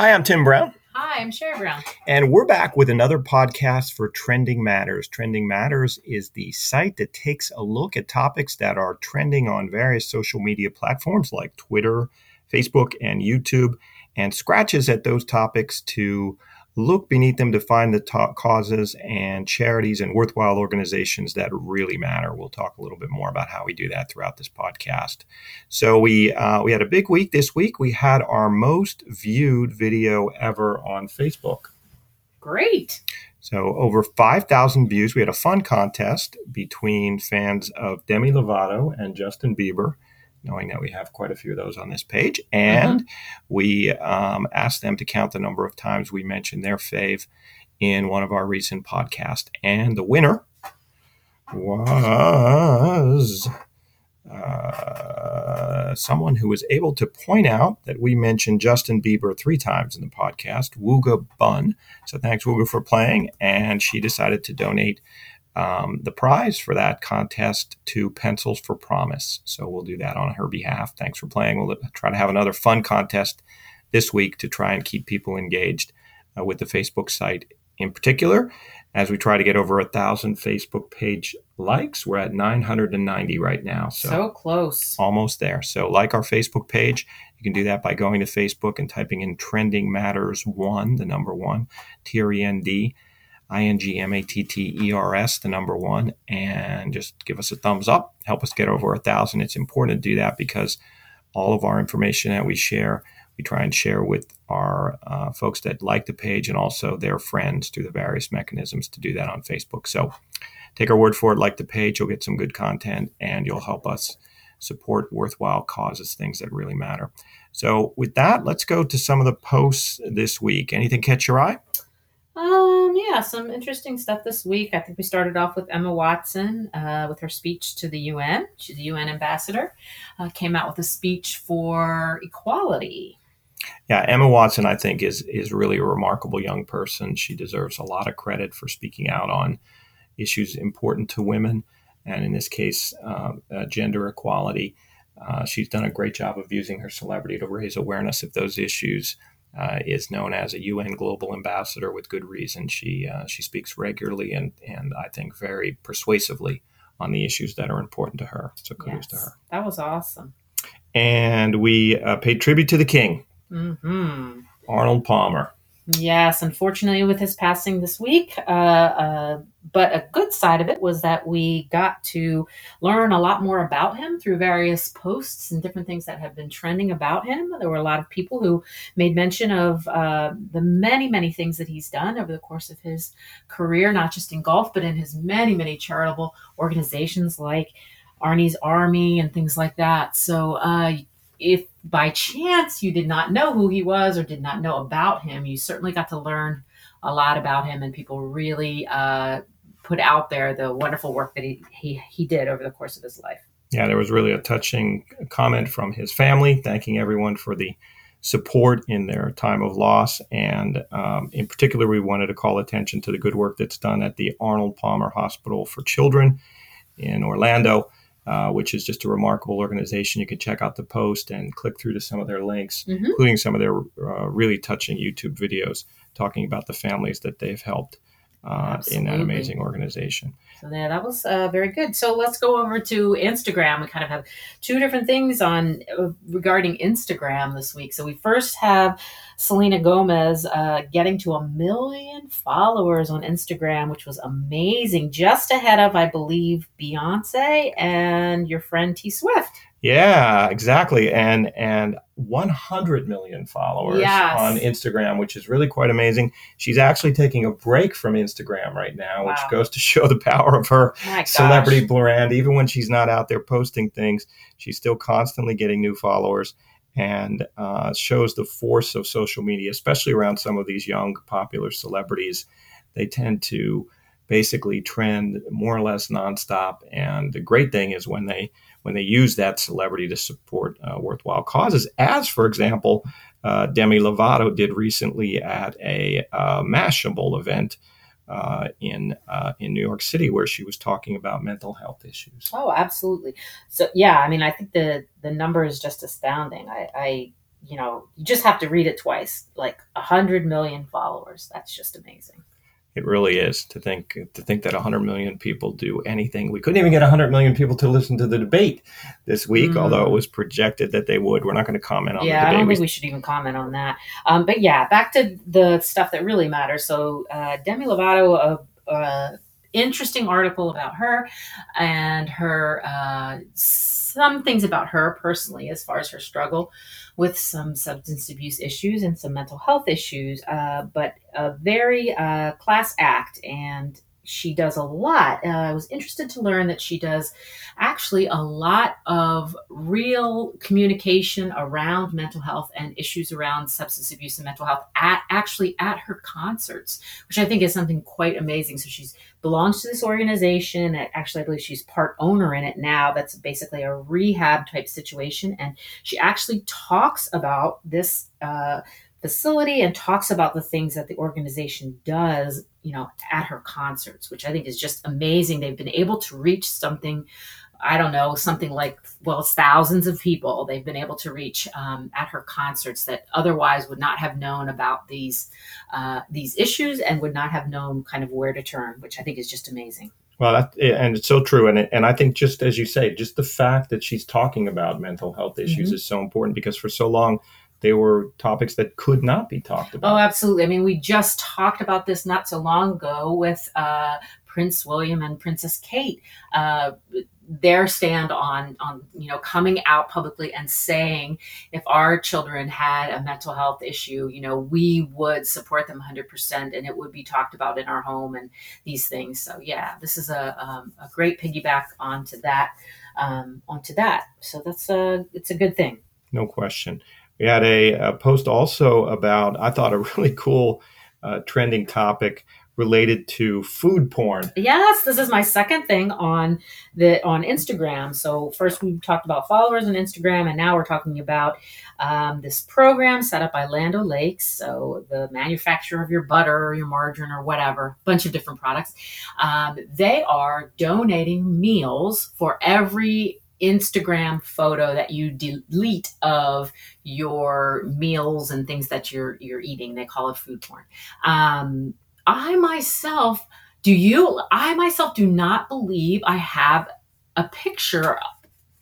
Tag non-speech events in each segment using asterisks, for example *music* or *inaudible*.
Hi, I'm Tim Brown. Hi, I'm Sheri Brown. And we're back with another podcast for Trending Matters. Trending Matters is the site that takes a look at topics that are trending on various social media platforms like Twitter, Facebook, and YouTube, and scratches at those topics to look beneath them to find the top causes and charities and worthwhile organizations that really matter. We'll talk a little bit more about how we do that throughout this podcast. So we uh, we had a big week this week. We had our most viewed video ever on Facebook. Great. So over 5,000 views. We had a fun contest between fans of Demi Lovato and Justin Bieber knowing that we have quite a few of those on this page. And mm-hmm. we um, asked them to count the number of times we mentioned their fave in one of our recent podcasts. And the winner was uh, someone who was able to point out that we mentioned Justin Bieber three times in the podcast, Wooga Bun. So thanks, Wooga, for playing. And she decided to donate um, the prize for that contest to Pencils for Promise. So we'll do that on her behalf. Thanks for playing. We'll try to have another fun contest this week to try and keep people engaged uh, with the Facebook site in particular. As we try to get over a thousand Facebook page likes, we're at 990 right now. So, so close. Almost there. So, like our Facebook page. You can do that by going to Facebook and typing in Trending Matters 1, the number 1, T R E N D I N G M A T T E R S, the number one, and just give us a thumbs up. Help us get over a thousand. It's important to do that because all of our information that we share, we try and share with our uh, folks that like the page and also their friends through the various mechanisms to do that on Facebook. So take our word for it, like the page, you'll get some good content and you'll help us support worthwhile causes, things that really matter. So, with that, let's go to some of the posts this week. Anything catch your eye? Um, yeah, some interesting stuff this week. I think we started off with Emma Watson uh, with her speech to the UN. She's a UN ambassador. Uh, came out with a speech for equality. Yeah, Emma Watson, I think, is is really a remarkable young person. She deserves a lot of credit for speaking out on issues important to women, and in this case, uh, uh gender equality. Uh, she's done a great job of using her celebrity to raise awareness of those issues uh, is known as a UN Global Ambassador with good reason. She uh, she speaks regularly and and I think very persuasively on the issues that are important to her. So kudos yes, to her. That was awesome. And we uh, paid tribute to the King, mm-hmm. Arnold Palmer. Yes, unfortunately, with his passing this week. Uh, uh, but a good side of it was that we got to learn a lot more about him through various posts and different things that have been trending about him. There were a lot of people who made mention of uh, the many, many things that he's done over the course of his career, not just in golf, but in his many, many charitable organizations like Arnie's Army and things like that. So, uh, if by chance you did not know who he was or did not know about him, you certainly got to learn a lot about him, and people really uh, put out there the wonderful work that he, he he did over the course of his life. Yeah, there was really a touching comment from his family, thanking everyone for the support in their time of loss. And um, in particular, we wanted to call attention to the good work that's done at the Arnold Palmer Hospital for Children in Orlando uh, which is just a remarkable organization. You can check out the post and click through to some of their links, mm-hmm. including some of their uh, really touching YouTube videos talking about the families that they've helped uh, in that amazing organization. So yeah, that was uh, very good. So let's go over to Instagram. We kind of have two different things on uh, regarding Instagram this week. So we first have Selena Gomez uh, getting to a million followers on Instagram, which was amazing, just ahead of I believe Beyonce and your friend T Swift. Yeah, exactly. And and 100 million followers yes. on Instagram, which is really quite amazing. She's actually taking a break from Instagram right now, wow. which goes to show the power of her celebrity brand. Even when she's not out there posting things, she's still constantly getting new followers and uh, shows the force of social media, especially around some of these young, popular celebrities. They tend to basically trend more or less nonstop. And the great thing is when they when they use that celebrity to support uh, worthwhile causes, as for example, uh, Demi Lovato did recently at a uh, Mashable event uh, in uh, in New York City, where she was talking about mental health issues. Oh, absolutely. So yeah, I mean, I think the the number is just astounding. I, I you know, you just have to read it twice. Like a hundred million followers. That's just amazing. It really is to think to think that 100 million people do anything. We couldn't even get 100 million people to listen to the debate this week, mm. although it was projected that they would. We're not going to comment on yeah, the debate. I don't think we should even comment on that. Um, but yeah, back to the stuff that really matters. So uh, Demi Lovato, a, a interesting article about her and her uh, some things about her personally as far as her struggle with some substance abuse issues and some mental health issues, uh, but a very uh, class act and she does a lot. Uh, I was interested to learn that she does actually a lot of real communication around mental health and issues around substance abuse and mental health at actually at her concerts, which I think is something quite amazing. So she's belongs to this organization. Actually, I believe she's part owner in it now. That's basically a rehab type situation, and she actually talks about this. Uh, facility and talks about the things that the organization does, you know, at her concerts, which I think is just amazing. They've been able to reach something, I don't know, something like, well, thousands of people they've been able to reach um, at her concerts that otherwise would not have known about these uh, these issues and would not have known kind of where to turn, which I think is just amazing. Well, that, and it's so true, and and I think just as you say, just the fact that she's talking about mental health issues mm-hmm. is so important because for so long they were topics that could not be talked about. Oh, absolutely. I mean, we just talked about this not so long ago with uh, Prince William and Princess Kate. Uh, their stand on on you know coming out publicly and saying if our children had a mental health issue you know we would support them 100% and it would be talked about in our home and these things so yeah this is a, um, a great piggyback onto that um, onto that so that's a it's a good thing no question we had a, a post also about, I thought, a *laughs* really cool uh, trending topic related to food porn. Yes, this is my second thing on the on Instagram. So first we talked about followers on Instagram, and now we're talking about um, this program set up by Land O'Lakes. So the manufacturer of your butter or your margarine or whatever, bunch of different products. Um, they are donating meals for every Instagram photo that you delete of your meals and things that you're you're eating. They call it food porn. Um, I myself, do you? I myself do not believe I have a picture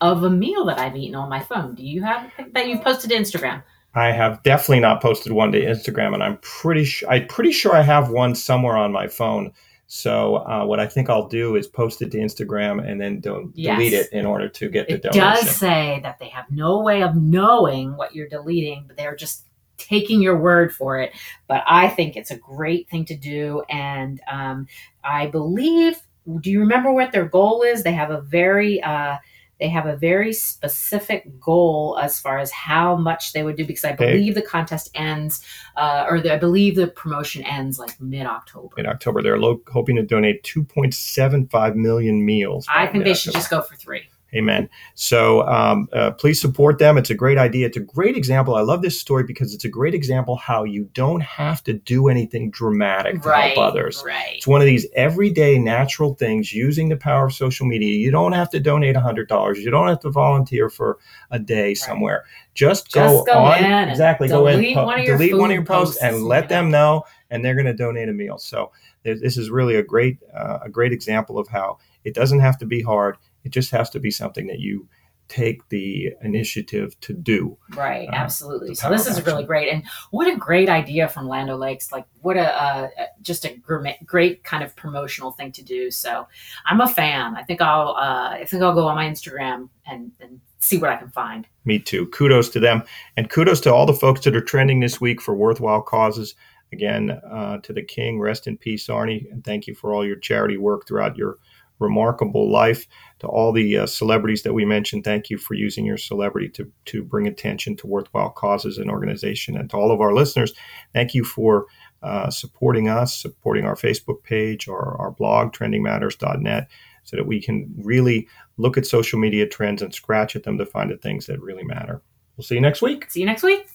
of a meal that I've eaten on my phone. Do you have that you've posted to Instagram? I have definitely not posted one to Instagram, and I'm pretty sure I'm pretty sure I have one somewhere on my phone. So uh, what I think I'll do is post it to Instagram and then don't yes. delete it in order to get the it donation. It does say that they have no way of knowing what you're deleting, but they're just taking your word for it. But I think it's a great thing to do, and um, I believe. Do you remember what their goal is? They have a very uh, they have a very specific goal as far as how much they would do because I believe they, the contest ends, uh, or the, I believe the promotion ends like mid October. Mid October, they're lo- hoping to donate 2.75 million meals. I think they should just go for three. Amen. So um, uh, please support them. It's a great idea. It's a great example. I love this story because it's a great example how you don't have to do anything dramatic to right, help others. Right. It's one of these everyday natural things using the power of social media. You don't have to donate $100. You don't have to volunteer for a day right. somewhere. Just go, Just go on. exactly. Go in, po- one delete one of your posts, posts and let them know, and they're going to donate a meal. So this is really a great, uh, a great example of how it doesn't have to be hard it just has to be something that you take the initiative to do. Right, uh, absolutely. So this is really great, and what a great idea from Land Lakes. Like, what a uh, just a great kind of promotional thing to do. So I'm a fan. I think I'll uh, I think I'll go on my Instagram and, and see what I can find. Me too. Kudos to them, and kudos to all the folks that are trending this week for worthwhile causes. Again, uh, to the King, rest in peace, Arnie, and thank you for all your charity work throughout your remarkable life. To all the uh, celebrities that we mentioned, thank you for using your celebrity to, to bring attention to worthwhile causes and organization. And to all of our listeners, thank you for uh, supporting us, supporting our Facebook page or our blog, trendingmatters.net, so that we can really look at social media trends and scratch at them to find the things that really matter. We'll see you next week. See you next week.